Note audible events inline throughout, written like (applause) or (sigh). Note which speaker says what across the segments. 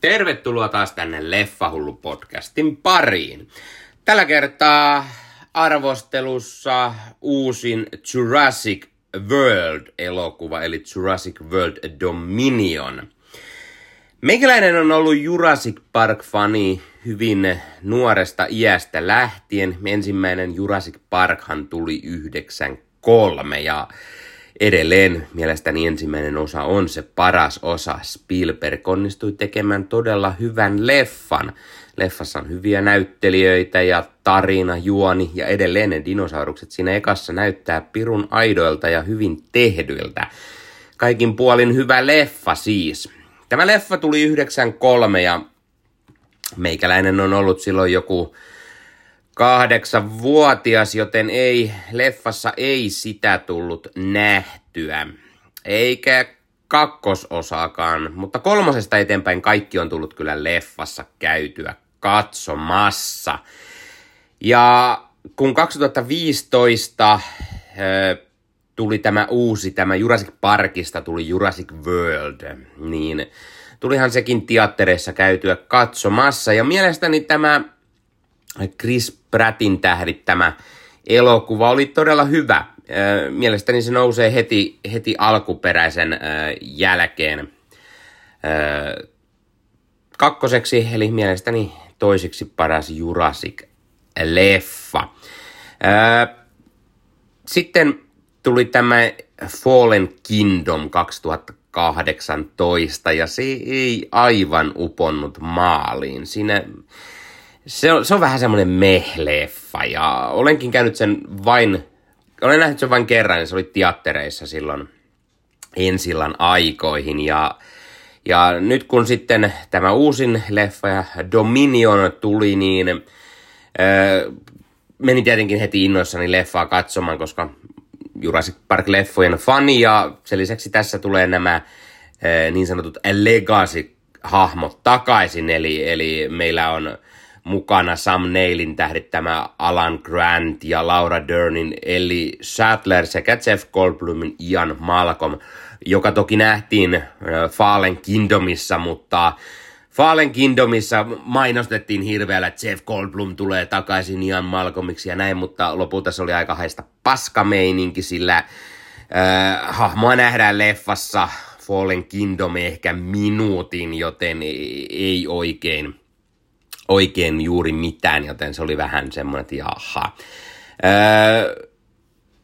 Speaker 1: Tervetuloa taas tänne Leffahullu podcastin pariin. Tällä kertaa arvostelussa uusin Jurassic World-elokuva, eli Jurassic World Dominion. Meikäläinen on ollut Jurassic Park-fani hyvin nuoresta iästä lähtien. Ensimmäinen Jurassic Parkhan tuli 93 ja edelleen mielestäni ensimmäinen osa on se paras osa. Spielberg onnistui tekemään todella hyvän leffan. Leffassa on hyviä näyttelijöitä ja tarina, juoni ja edelleen ne dinosaurukset siinä ekassa näyttää pirun aidoilta ja hyvin tehdyiltä. Kaikin puolin hyvä leffa siis. Tämä leffa tuli 93 ja meikäläinen on ollut silloin joku kahdeksan vuotias, joten ei, leffassa ei sitä tullut nähtyä. Eikä kakkososaakaan, mutta kolmosesta eteenpäin kaikki on tullut kyllä leffassa käytyä katsomassa. Ja kun 2015 tuli tämä uusi, tämä Jurassic Parkista tuli Jurassic World, niin tulihan sekin teattereissa käytyä katsomassa. Ja mielestäni tämä Chris Prattin tähdittämä elokuva oli todella hyvä. Mielestäni se nousee heti, heti alkuperäisen jälkeen kakkoseksi, eli mielestäni toiseksi paras Jurassic-leffa. Sitten tuli tämä Fallen Kingdom 2018, ja se ei aivan uponnut maaliin. Siinä se on, se on vähän semmoinen mehleffa ja olenkin käynyt sen vain, olen nähnyt sen vain kerran ja se oli teattereissa silloin ensillan aikoihin ja, ja nyt kun sitten tämä uusin leffa ja Dominion tuli, niin öö, menin tietenkin heti innoissani leffaa katsomaan, koska Jurassic Park-leffojen fani ja sen lisäksi tässä tulee nämä öö, niin sanotut legacy-hahmot takaisin, eli, eli meillä on mukana Sam Neilin tähdittämä Alan Grant ja Laura Dernin Ellie Sattler sekä Jeff Goldblumin Ian Malcolm, joka toki nähtiin äh, Fallen Kingdomissa, mutta Fallen Kingdomissa mainostettiin hirveällä, että Jeff Goldblum tulee takaisin Ian Malcolmiksi ja näin, mutta lopulta se oli aika haista paskameininki, sillä äh, hahmoa nähdään leffassa Fallen Kingdom ehkä minuutin, joten ei oikein oikein juuri mitään, joten se oli vähän semmoinen, että jaha. Öö,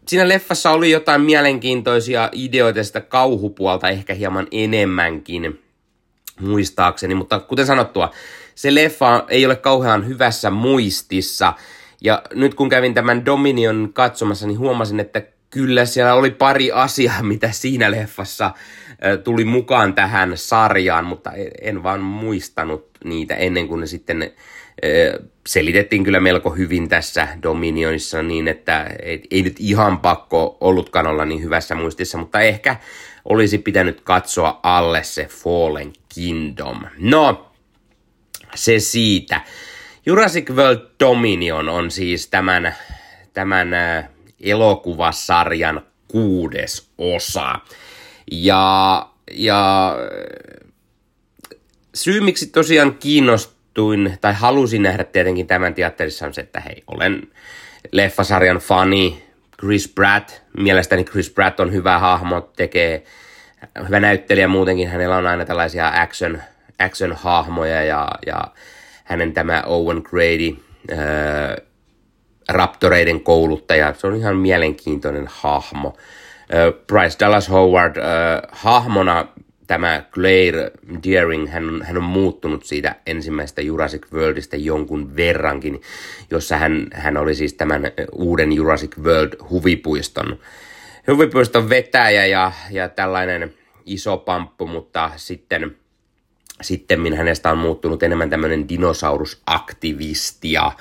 Speaker 1: siinä leffassa oli jotain mielenkiintoisia ideoita sitä kauhupuolta, ehkä hieman enemmänkin muistaakseni, mutta kuten sanottua, se leffa ei ole kauhean hyvässä muistissa, ja nyt kun kävin tämän Dominion katsomassa, niin huomasin, että kyllä siellä oli pari asiaa, (laughs) mitä siinä leffassa tuli mukaan tähän sarjaan, mutta en vaan muistanut niitä ennen kuin ne sitten selitettiin kyllä melko hyvin tässä Dominionissa niin, että ei nyt ihan pakko ollutkaan olla niin hyvässä muistissa, mutta ehkä olisi pitänyt katsoa alle se Fallen Kingdom. No, se siitä. Jurassic World Dominion on siis tämän, tämän elokuvasarjan kuudes osa. Ja, ja syy, miksi tosiaan kiinnostuin tai halusin nähdä tietenkin tämän teatterissa on se, että hei, olen leffasarjan fani, Chris Pratt, mielestäni Chris Pratt on hyvä hahmo, tekee hyvä näyttelijä muutenkin, hänellä on aina tällaisia action, action-hahmoja ja, ja hänen tämä Owen Grady, ää, Raptoreiden kouluttaja, se on ihan mielenkiintoinen hahmo. Bryce Dallas Howard hahmona tämä Claire Deering, hän, hän on muuttunut siitä ensimmäisestä Jurassic Worldista jonkun verrankin, jossa hän, hän oli siis tämän uuden Jurassic World huvipuiston, huvipuiston vetäjä ja, ja tällainen iso pamppu, mutta sitten sitten hänestä on muuttunut enemmän tämmöinen dinosaurusaktivisti ja,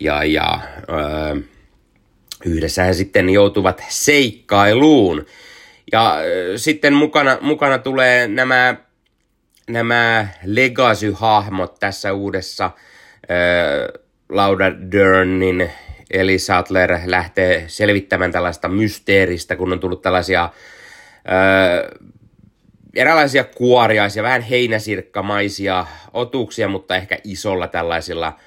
Speaker 1: ja, ja öö, yhdessä he sitten joutuvat seikkailuun. Ja sitten mukana, mukana tulee nämä, nämä legacy-hahmot tässä uudessa äh, Laura Dernin eli Sattler lähtee selvittämään tällaista mysteeristä, kun on tullut tällaisia äh, eräänlaisia kuoriaisia, vähän heinäsirkkamaisia otuksia, mutta ehkä isolla tällaisilla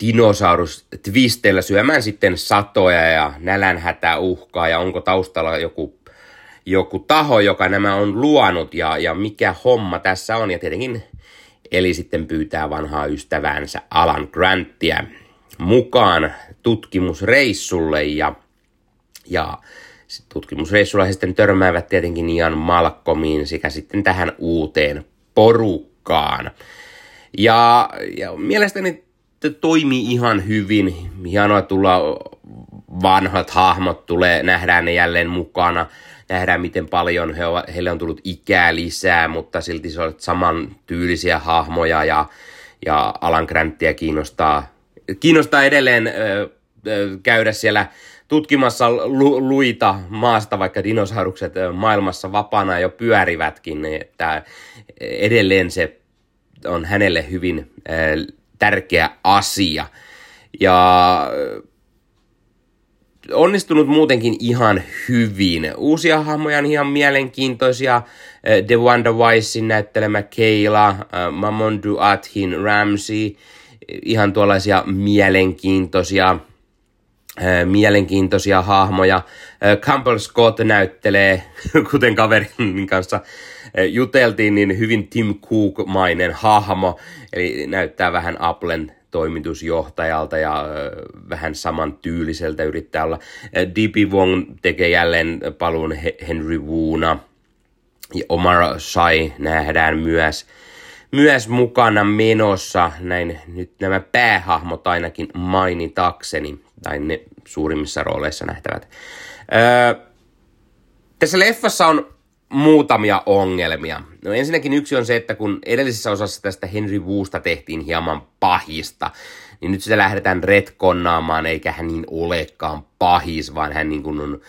Speaker 1: dinosaurus-twisteillä syömään sitten satoja ja nälänhätä uhkaa ja onko taustalla joku, joku taho, joka nämä on luonut ja, ja mikä homma tässä on. Ja tietenkin Eli sitten pyytää vanhaa ystäväänsä Alan Grantia mukaan tutkimusreissulle ja, ja tutkimusreissulla he sitten törmäävät tietenkin Ian Malcolmiin sekä sitten tähän uuteen porukkaan. Ja, ja mielestäni toimii ihan hyvin. Hienoa tulla vanhat hahmot tulee, nähdään ne jälleen mukana. Nähdään, miten paljon he ovat, heille on tullut ikää lisää, mutta silti se on saman tyylisiä hahmoja ja, ja Alan Granttia kiinnostaa, kiinnostaa edelleen ö, ö, käydä siellä tutkimassa lu, luita maasta, vaikka dinosaurukset maailmassa vapaana jo pyörivätkin, että edelleen se on hänelle hyvin tärkeä asia. Ja onnistunut muutenkin ihan hyvin. Uusia hahmoja on ihan mielenkiintoisia. The Wonder Wisein näyttelemä Keila, Mamondu Athin Ramsey, ihan tuollaisia mielenkiintoisia mielenkiintoisia hahmoja. Campbell Scott näyttelee, (laughs) kuten kaverin kanssa juteltiin, niin hyvin Tim Cook-mainen hahmo, eli näyttää vähän Applen toimitusjohtajalta ja vähän saman tyyliseltä yrittää olla. D.P. Wong tekee jälleen paluun Henry Woona. Ja Omar Sai nähdään myös, myös mukana menossa, näin nyt nämä päähahmot ainakin mainitakseni, tai ne suurimmissa rooleissa nähtävät. Öö, tässä leffassa on muutamia ongelmia. No ensinnäkin yksi on se, että kun edellisessä osassa tästä Henry Woosta tehtiin hieman pahista, niin nyt sitä lähdetään retkonnaamaan, eikä hän niin olekaan pahis, vaan hän niin kuin on,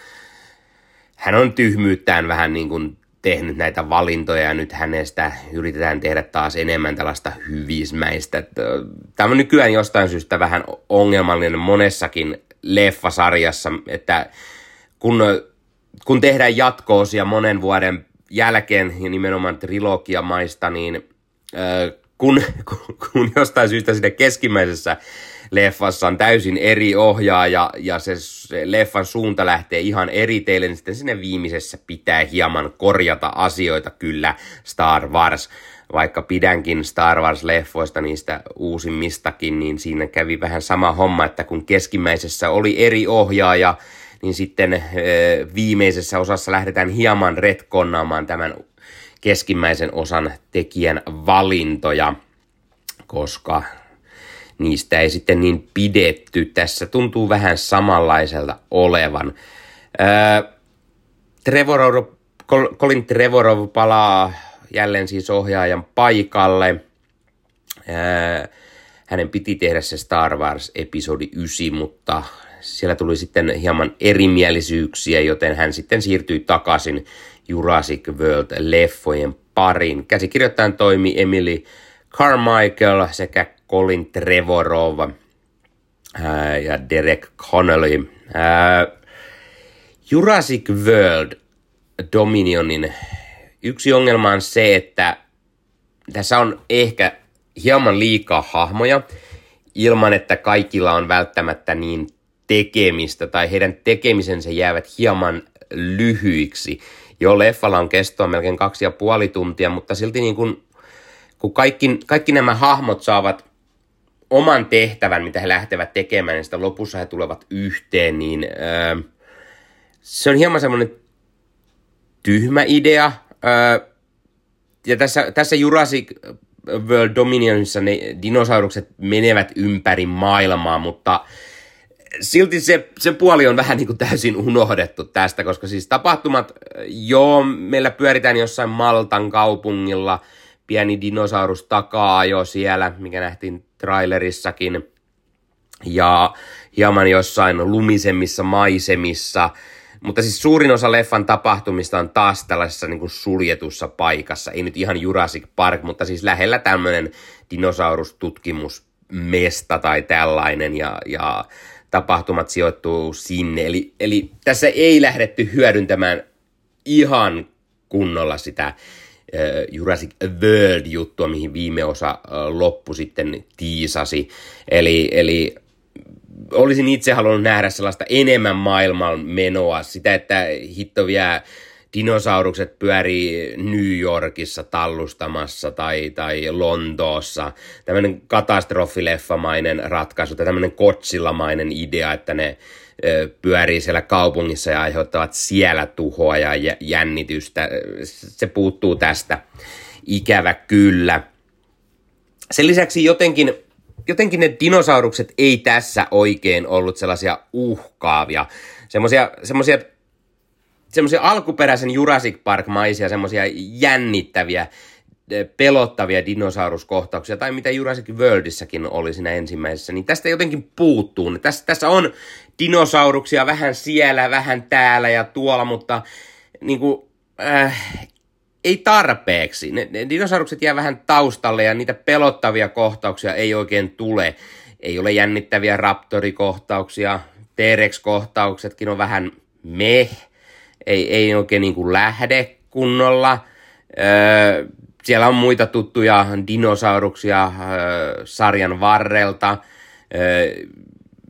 Speaker 1: hän on tyhmyyttään vähän niin kuin tehnyt näitä valintoja ja nyt hänestä yritetään tehdä taas enemmän tällaista hyvismäistä. Tämä on nykyään jostain syystä vähän ongelmallinen monessakin leffasarjassa, että kun kun tehdään jatkoosia monen vuoden jälkeen ja nimenomaan trilogiamaista, niin äh, kun, kun, (laughs) kun jostain syystä siinä keskimmäisessä leffassa on täysin eri ohjaaja ja se, se leffan suunta lähtee ihan eri teille, niin sitten sinne viimeisessä pitää hieman korjata asioita kyllä Star Wars. Vaikka pidänkin Star Wars-leffoista niistä uusimmistakin, niin siinä kävi vähän sama homma, että kun keskimmäisessä oli eri ohjaaja, niin sitten viimeisessä osassa lähdetään hieman retkonnaamaan tämän keskimmäisen osan tekijän valintoja, koska niistä ei sitten niin pidetty. Tässä tuntuu vähän samanlaiselta olevan. Trevorov, Colin Trevorov palaa jälleen siis ohjaajan paikalle. hänen piti tehdä se Star Wars episodi 9, mutta siellä tuli sitten hieman erimielisyyksiä, joten hän sitten siirtyi takaisin Jurassic World-leffojen pariin. Käsikirjoittajan toimi Emily Carmichael sekä Colin Trevorov ää, ja Derek Connolly. Ää, Jurassic World Dominionin yksi ongelma on se, että tässä on ehkä hieman liikaa hahmoja, ilman että kaikilla on välttämättä niin tekemistä tai heidän tekemisensä jäävät hieman lyhyiksi. Jo leffalla on kestoa melkein kaksi ja puoli tuntia, mutta silti niin kuin, kun kaikki, kaikki nämä hahmot saavat oman tehtävän, mitä he lähtevät tekemään, niin sitä lopussa he tulevat yhteen, niin öö, se on hieman semmoinen tyhmä idea. Öö, ja tässä, tässä Jurassic World Dominionissa ne dinosaurukset menevät ympäri maailmaa, mutta silti se, se puoli on vähän niin kuin täysin unohdettu tästä, koska siis tapahtumat, joo, meillä pyöritään jossain Maltan kaupungilla, pieni dinosaurus takaa jo siellä, mikä nähtiin trailerissakin, ja hieman jossain lumisemmissa maisemissa, mutta siis suurin osa leffan tapahtumista on taas tällaisessa niin kuin suljetussa paikassa. Ei nyt ihan Jurassic Park, mutta siis lähellä tämmöinen dinosaurustutkimusmesta tai tällainen. Ja, ja tapahtumat sijoittuu sinne. Eli, eli tässä ei lähdetty hyödyntämään ihan kunnolla sitä Jurassic World-juttua, mihin viime osa loppu sitten tiisasi. Eli, eli olisin itse halunnut nähdä sellaista enemmän maailman menoa, sitä, että hitto vielä dinosaurukset pyörii New Yorkissa tallustamassa tai, tai Lontoossa. Tämmöinen katastrofileffamainen ratkaisu tai tämmöinen kotsilamainen idea, että ne pyörii siellä kaupungissa ja aiheuttavat siellä tuhoa ja jännitystä. Se puuttuu tästä. Ikävä kyllä. Sen lisäksi jotenkin, jotenkin ne dinosaurukset ei tässä oikein ollut sellaisia uhkaavia. Semmoisia, semmoisia alkuperäisen Jurassic Park-maisia, semmoisia jännittäviä, eh, pelottavia dinosauruskohtauksia, tai mitä Jurassic Worldissakin oli siinä ensimmäisessä, niin tästä jotenkin puuttuu. Tässä, tässä on dinosauruksia vähän siellä, vähän täällä ja tuolla, mutta niin kuin, äh, ei tarpeeksi. Ne, ne dinosaurukset jää vähän taustalle ja niitä pelottavia kohtauksia ei oikein tule. Ei ole jännittäviä raptorikohtauksia, T-Rex-kohtauksetkin on vähän meh ei, ei oikein niin kuin lähde kunnolla. Öö, siellä on muita tuttuja dinosauruksia öö, sarjan varrelta. Öö,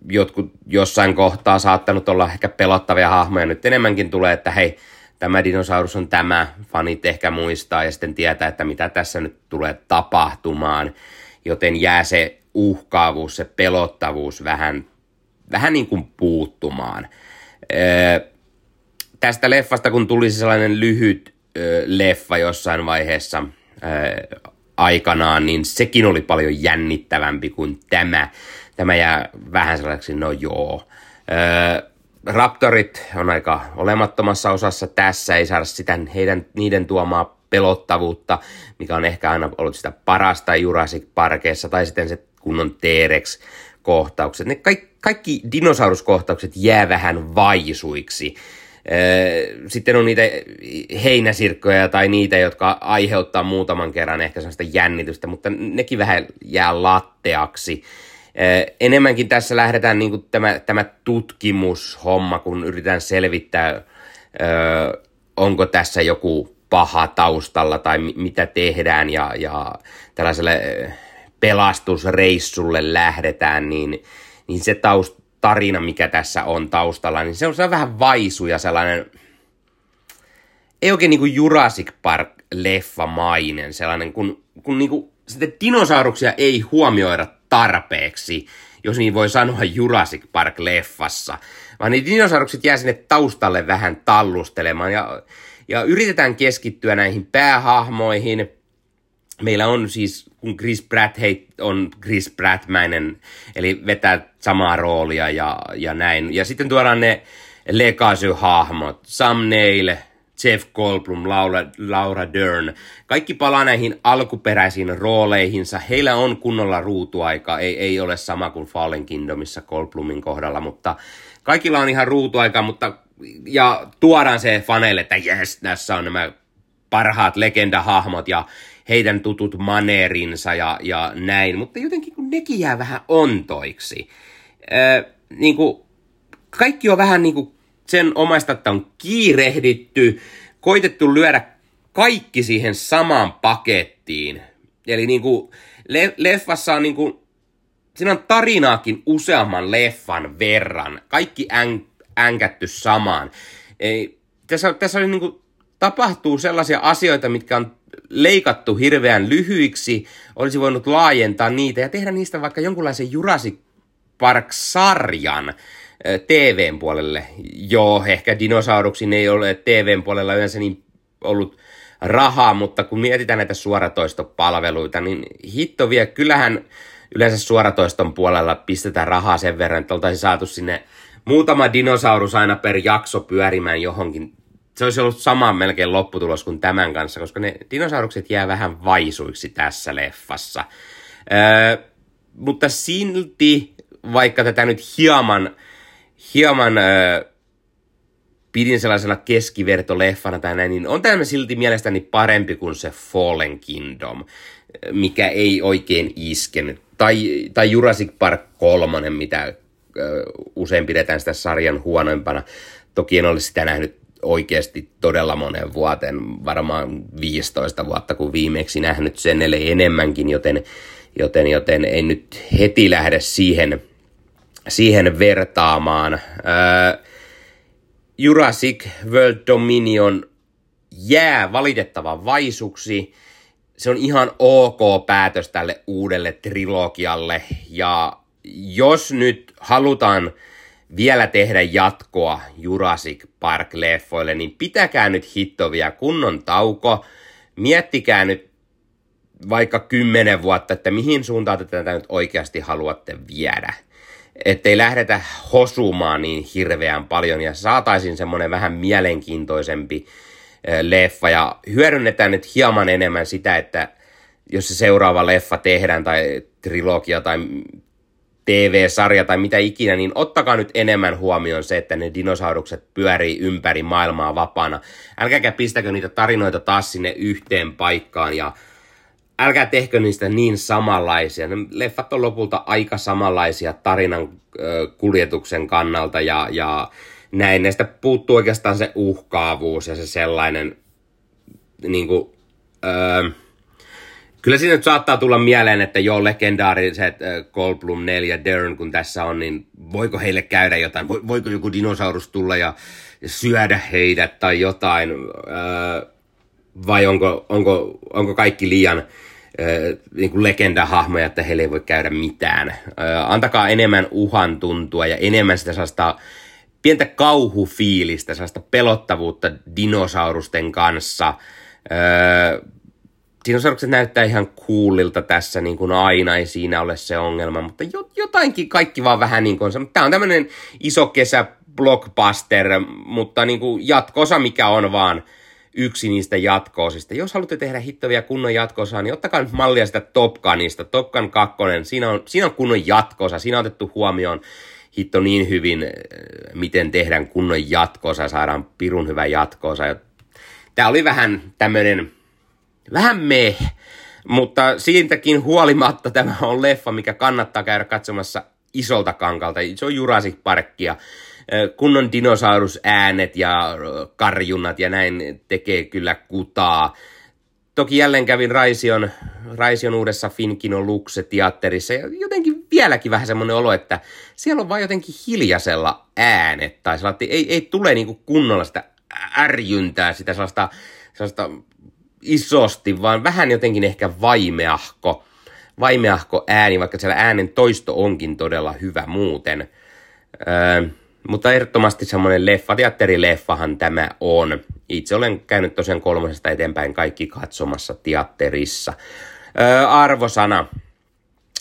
Speaker 1: jotkut jossain kohtaa saattanut olla ehkä pelottavia hahmoja. Nyt enemmänkin tulee, että hei, tämä dinosaurus on tämä, fanit ehkä muistaa ja sitten tietää, että mitä tässä nyt tulee tapahtumaan. Joten jää se uhkaavuus, se pelottavuus vähän, vähän niin kuin puuttumaan. Öö, tästä leffasta, kun tuli sellainen lyhyt ö, leffa jossain vaiheessa ö, aikanaan, niin sekin oli paljon jännittävämpi kuin tämä. Tämä jää vähän sellaiseksi, no joo. Ö, Raptorit on aika olemattomassa osassa tässä, ei saada sitä heidän, niiden tuomaa pelottavuutta, mikä on ehkä aina ollut sitä parasta Jurassic Parkeissa, tai sitten se kunnon T-Rex kohtaukset. Ne kaikki, kaikki dinosauruskohtaukset jää vähän vaisuiksi. Sitten on niitä heinäsirkkoja tai niitä, jotka aiheuttaa muutaman kerran ehkä sellaista jännitystä, mutta nekin vähän jää latteaksi. Enemmänkin tässä lähdetään niin tämä, tämä tutkimushomma, kun yritetään selvittää, onko tässä joku paha taustalla tai mitä tehdään ja, ja tällaiselle pelastusreissulle lähdetään, niin, niin se taust, tarina, mikä tässä on taustalla, niin se on, se on vähän vaisu ja sellainen, ei oikein niin kuin Jurassic Park-leffamainen, sellainen, kun, kun niin kuin, sitten dinosauruksia ei huomioida tarpeeksi, jos niin voi sanoa Jurassic Park-leffassa, vaan niin dinosaurukset jää sinne taustalle vähän tallustelemaan ja, ja yritetään keskittyä näihin päähahmoihin – meillä on siis, kun Chris Pratt hei, on Chris Prattmäinen, eli vetää samaa roolia ja, ja näin. Ja sitten tuodaan ne legacy-hahmot, Sam Neill, Jeff Goldblum, Laura, Laura Dern. Kaikki palaa näihin alkuperäisiin rooleihinsa. Heillä on kunnolla ruutuaika. Ei, ei ole sama kuin Fallen Kingdomissa Goldblumin kohdalla, mutta kaikilla on ihan ruutuaika, mutta ja tuodaan se faneille, että jes, tässä on nämä parhaat legendahahmot ja heidän tutut maneerinsa ja, ja näin, mutta jotenkin kun nekin jää vähän ontoiksi. Ö, niin kuin, kaikki on vähän niin kuin sen omaista, että on kiirehditty, koitettu lyödä kaikki siihen samaan pakettiin. Eli niin kuin, le- leffassa on niin kuin, siinä on tarinaakin useamman leffan verran. Kaikki än, änkätty samaan. Ei, tässä, tässä oli niin kuin, tapahtuu sellaisia asioita, mitkä on leikattu hirveän lyhyiksi, olisi voinut laajentaa niitä ja tehdä niistä vaikka jonkunlaisen Jurassic Park-sarjan TVn puolelle. Joo, ehkä dinosauruksin ei ole TVn puolella yleensä niin ollut rahaa, mutta kun mietitään näitä suoratoistopalveluita, niin hitto vie, kyllähän yleensä suoratoiston puolella pistetään rahaa sen verran, että oltaisiin saatu sinne muutama dinosaurus aina per jakso pyörimään johonkin se olisi ollut sama melkein lopputulos kuin tämän kanssa, koska ne dinosaurukset jää vähän vaisuiksi tässä leffassa. Öö, mutta silti, vaikka tätä nyt hieman, hieman öö, pidin sellaisena keskivertoleffana tai näin, niin on tämä silti mielestäni parempi kuin se Fallen Kingdom, mikä ei oikein iskenyt. Tai, tai Jurassic Park 3, mitä öö, usein pidetään sitä sarjan huonoimpana. Toki en ole sitä nähnyt oikeasti todella monen vuoteen, varmaan 15 vuotta, kun viimeksi nähnyt sen, eli enemmänkin, joten, joten, joten ei nyt heti lähde siihen, siihen vertaamaan. Öö, Jurassic World Dominion jää valitettavan vaisuksi. Se on ihan ok päätös tälle uudelle trilogialle. Ja jos nyt halutaan vielä tehdä jatkoa Jurassic Park-leffoille, niin pitäkää nyt hittovia kunnon tauko. Miettikää nyt vaikka kymmenen vuotta, että mihin suuntaan tätä nyt oikeasti haluatte viedä. Ettei lähdetä hosumaan niin hirveän paljon ja saataisiin semmoinen vähän mielenkiintoisempi leffa ja hyödynnetään nyt hieman enemmän sitä, että jos se seuraava leffa tehdään tai trilogia tai TV-sarja tai mitä ikinä, niin ottakaa nyt enemmän huomioon se, että ne dinosaurukset pyörii ympäri maailmaa vapaana. Älkääkä pistäkö niitä tarinoita taas sinne yhteen paikkaan ja älkää tehkö niistä niin samanlaisia. Ne leffat on lopulta aika samanlaisia tarinan kuljetuksen kannalta ja, ja näin. Näistä puuttuu oikeastaan se uhkaavuus ja se sellainen niin kuin, öö, Kyllä siinä nyt saattaa tulla mieleen, että joo, legendaariset Goldblum 4 Dern, kun tässä on, niin voiko heille käydä jotain? Voiko joku dinosaurus tulla ja syödä heidät tai jotain? vai onko, onko, onko kaikki liian niin kuin legendahahmoja, että heille ei voi käydä mitään? antakaa enemmän uhan tuntua ja enemmän sitä sellaista pientä kauhufiilistä, sellaista pelottavuutta dinosaurusten kanssa – dinosaurukset näyttää ihan coolilta tässä niin kuin aina, ei siinä ole se ongelma, mutta jotainkin kaikki vaan vähän niin kuin on. Tämä on tämmöinen iso kesä blockbuster, mutta niin kuin jatkosa, mikä on vaan yksi niistä jatkoosista. Jos haluatte tehdä hittovia kunnon jatkoosaa, niin ottakaa nyt mallia sitä Top Gunista. Top Gun 2, siinä on, siinä on kunnon jatkoosa. Siinä on otettu huomioon hitto niin hyvin, eh, miten tehdään kunnon jatkoosa ja saadaan pirun hyvä jatkoosa. Tämä oli vähän tämmöinen vähän meh, mutta siitäkin huolimatta tämä on leffa, mikä kannattaa käydä katsomassa isolta kankalta. Se on Jurassic Parkia. Kunnon dinosaurusäänet ja karjunnat ja näin tekee kyllä kutaa. Toki jälleen kävin Raision, Raision uudessa Finkino Luxe-teatterissa ja jotenkin vieläkin vähän semmoinen olo, että siellä on vain jotenkin hiljaisella äänet tai sellaista, ei, ei tule niinku kunnolla sitä ärjyntää, sitä sellaista, sellaista isosti, vaan vähän jotenkin ehkä vaimeahko, vaimeahko ääni, vaikka siellä äänen toisto onkin todella hyvä muuten. Öö, mutta ehdottomasti semmoinen leffa, teatterileffahan tämä on. Itse olen käynyt tosiaan kolmosesta eteenpäin kaikki katsomassa teatterissa. Öö, arvosana.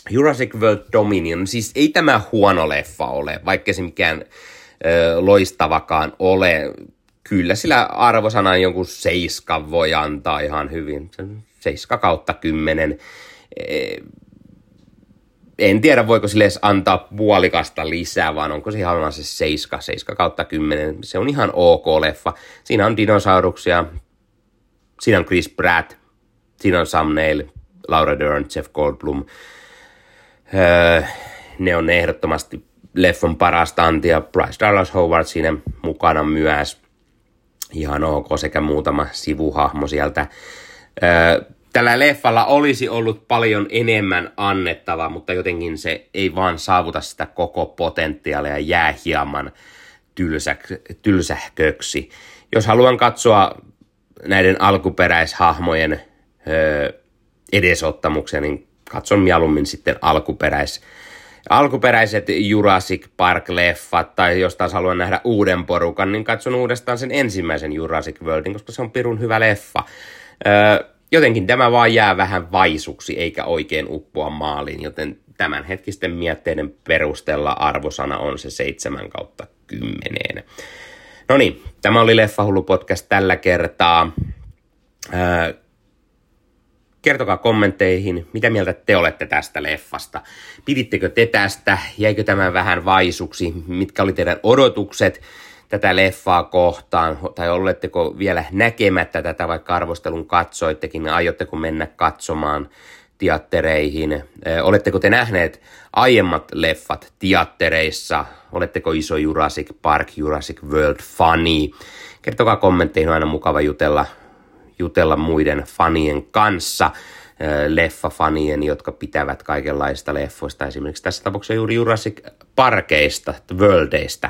Speaker 1: Jurassic World Dominion, siis ei tämä huono leffa ole, vaikka se mikään ö, loistavakaan ole kyllä sillä arvosanan jonkun seiska voi antaa ihan hyvin. Seiska kautta kymmenen. E, en tiedä, voiko sille edes antaa puolikasta lisää, vaan onko se ihan se seiska, seiska kautta kymmenen. Se on ihan ok leffa. Siinä on dinosauruksia, siinä on Chris Pratt, siinä on Sam Neill, Laura Dern, Jeff Goldblum. Öö, ne on ehdottomasti leffon parasta antia. Bryce Dallas Howard siinä mukana myös ihan ok sekä muutama sivuhahmo sieltä. Tällä leffalla olisi ollut paljon enemmän annettavaa, mutta jotenkin se ei vaan saavuta sitä koko potentiaalia ja jää hieman tylsä, tylsähköksi. Jos haluan katsoa näiden alkuperäishahmojen edesottamuksia, niin katson mieluummin sitten alkuperäis alkuperäiset Jurassic Park-leffat, tai jos taas haluan nähdä uuden porukan, niin katson uudestaan sen ensimmäisen Jurassic Worldin, koska se on pirun hyvä leffa. Öö, jotenkin tämä vaan jää vähän vaisuksi, eikä oikein uppoa maaliin, joten tämänhetkisten mietteiden perusteella arvosana on se 7 kautta 10. No niin, tämä oli Leffahullu podcast tällä kertaa. Öö, Kertokaa kommentteihin, mitä mieltä te olette tästä leffasta. Pidittekö te tästä? Jäikö tämä vähän vaisuksi? Mitkä oli teidän odotukset tätä leffaa kohtaan? Tai oletteko vielä näkemättä tätä, vaikka arvostelun katsoittekin? Aiotteko mennä katsomaan teattereihin. Oletteko te nähneet aiemmat leffat teattereissa? Oletteko iso Jurassic Park, Jurassic World fani? Kertokaa kommentteihin, on aina mukava jutella, jutella muiden fanien kanssa leffafanien, jotka pitävät kaikenlaista leffoista, esimerkiksi tässä tapauksessa juuri Jurassic Parkeista, Worldeista.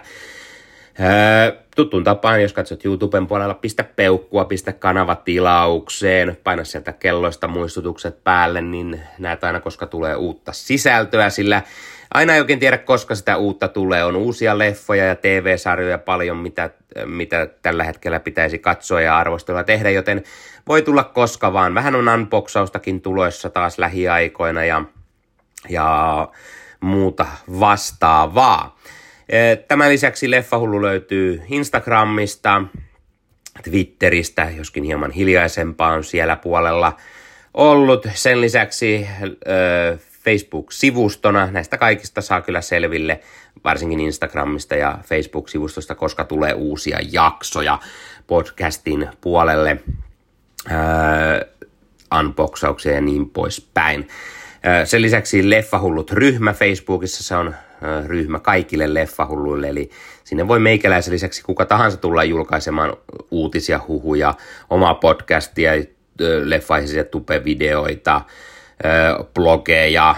Speaker 1: tuttuun tapaan, jos katsot YouTuben puolella, pistä peukkua, pistä kanava tilaukseen, paina sieltä kelloista muistutukset päälle, niin näet aina, koska tulee uutta sisältöä, sillä aina ei oikein tiedä, koska sitä uutta tulee. On uusia leffoja ja TV-sarjoja paljon, mitä, mitä tällä hetkellä pitäisi katsoa ja arvostella tehdä, joten voi tulla koska vaan. Vähän on unboxaustakin tuloissa taas lähiaikoina ja, ja muuta vastaavaa. E, tämän lisäksi Leffahullu löytyy Instagramista, Twitteristä, joskin hieman hiljaisempaa on siellä puolella ollut. Sen lisäksi Facebook-sivustona. Näistä kaikista saa kyllä selville, varsinkin Instagramista ja Facebook-sivustosta, koska tulee uusia jaksoja podcastin puolelle, äh, unboxauksia ja niin poispäin. Äh, sen lisäksi Leffahullut ryhmä Facebookissa, se on äh, ryhmä kaikille leffahulluille, eli sinne voi meikäläisen lisäksi kuka tahansa tulla julkaisemaan uutisia, huhuja, omaa podcastia, leffaisia tupevideoita, blogeja,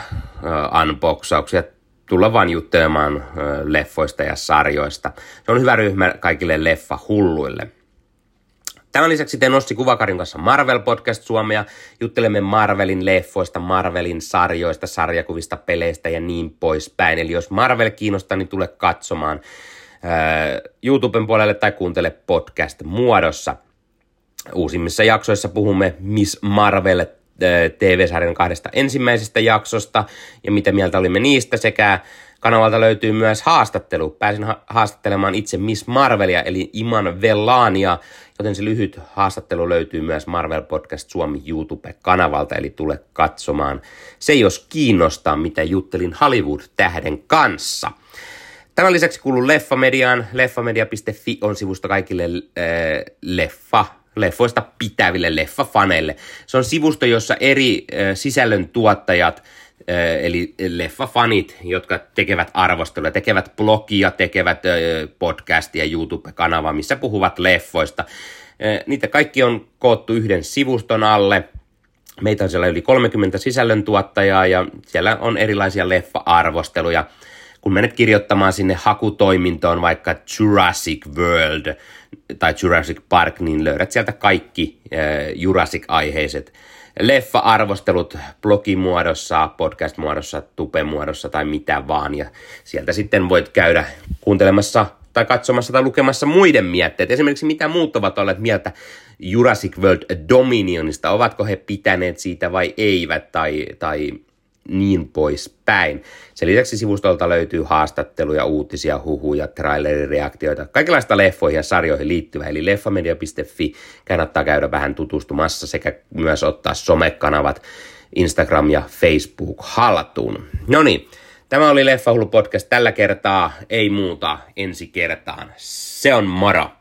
Speaker 1: unboxauksia, tulla vaan juttelemaan leffoista ja sarjoista. Se on hyvä ryhmä kaikille leffa-hulluille. Tämän lisäksi teen Ossi Kuvakarin kanssa Marvel Podcast Suomea. Juttelemme Marvelin leffoista, Marvelin sarjoista, sarjakuvista, peleistä ja niin poispäin. Eli jos Marvel kiinnostaa, niin tule katsomaan YouTuben puolelle tai kuuntele podcast muodossa. Uusimmissa jaksoissa puhumme Miss Marvel TV-sarjan kahdesta ensimmäisestä jaksosta ja mitä mieltä olimme niistä sekä kanavalta löytyy myös haastattelu. Pääsin ha- haastattelemaan itse Miss Marvelia eli Iman Vellania, joten se lyhyt haastattelu löytyy myös Marvel Podcast Suomi YouTube-kanavalta, eli tule katsomaan se, jos kiinnostaa, mitä juttelin Hollywood-tähden kanssa. Tämän lisäksi kuuluu Leffamediaan. Leffamedia.fi on sivusto kaikille äh, leffa leffoista pitäville leffafaneille. Se on sivusto, jossa eri sisällön tuottajat, eli leffafanit, jotka tekevät arvostelua, tekevät blogia, tekevät podcastia, YouTube-kanavaa, missä puhuvat leffoista. Niitä kaikki on koottu yhden sivuston alle. Meitä on siellä yli 30 sisällöntuottajaa ja siellä on erilaisia leffa-arvosteluja kun menet kirjoittamaan sinne hakutoimintoon vaikka Jurassic World tai Jurassic Park, niin löydät sieltä kaikki äh, Jurassic-aiheiset leffa-arvostelut blogimuodossa, podcast-muodossa, tupe-muodossa tai mitä vaan. Ja sieltä sitten voit käydä kuuntelemassa tai katsomassa tai lukemassa muiden mietteet. Esimerkiksi mitä muut ovat olleet mieltä Jurassic World Dominionista, ovatko he pitäneet siitä vai eivät, tai, tai niin poispäin. Sen lisäksi sivustolta löytyy haastatteluja, uutisia, huhuja, trailerireaktioita, kaikenlaista leffoihin ja sarjoihin liittyvää, eli leffamedia.fi kannattaa käydä vähän tutustumassa sekä myös ottaa somekanavat Instagram ja Facebook haltuun. No niin, tämä oli Leffahullu podcast tällä kertaa, ei muuta ensi kertaan. Se on moro!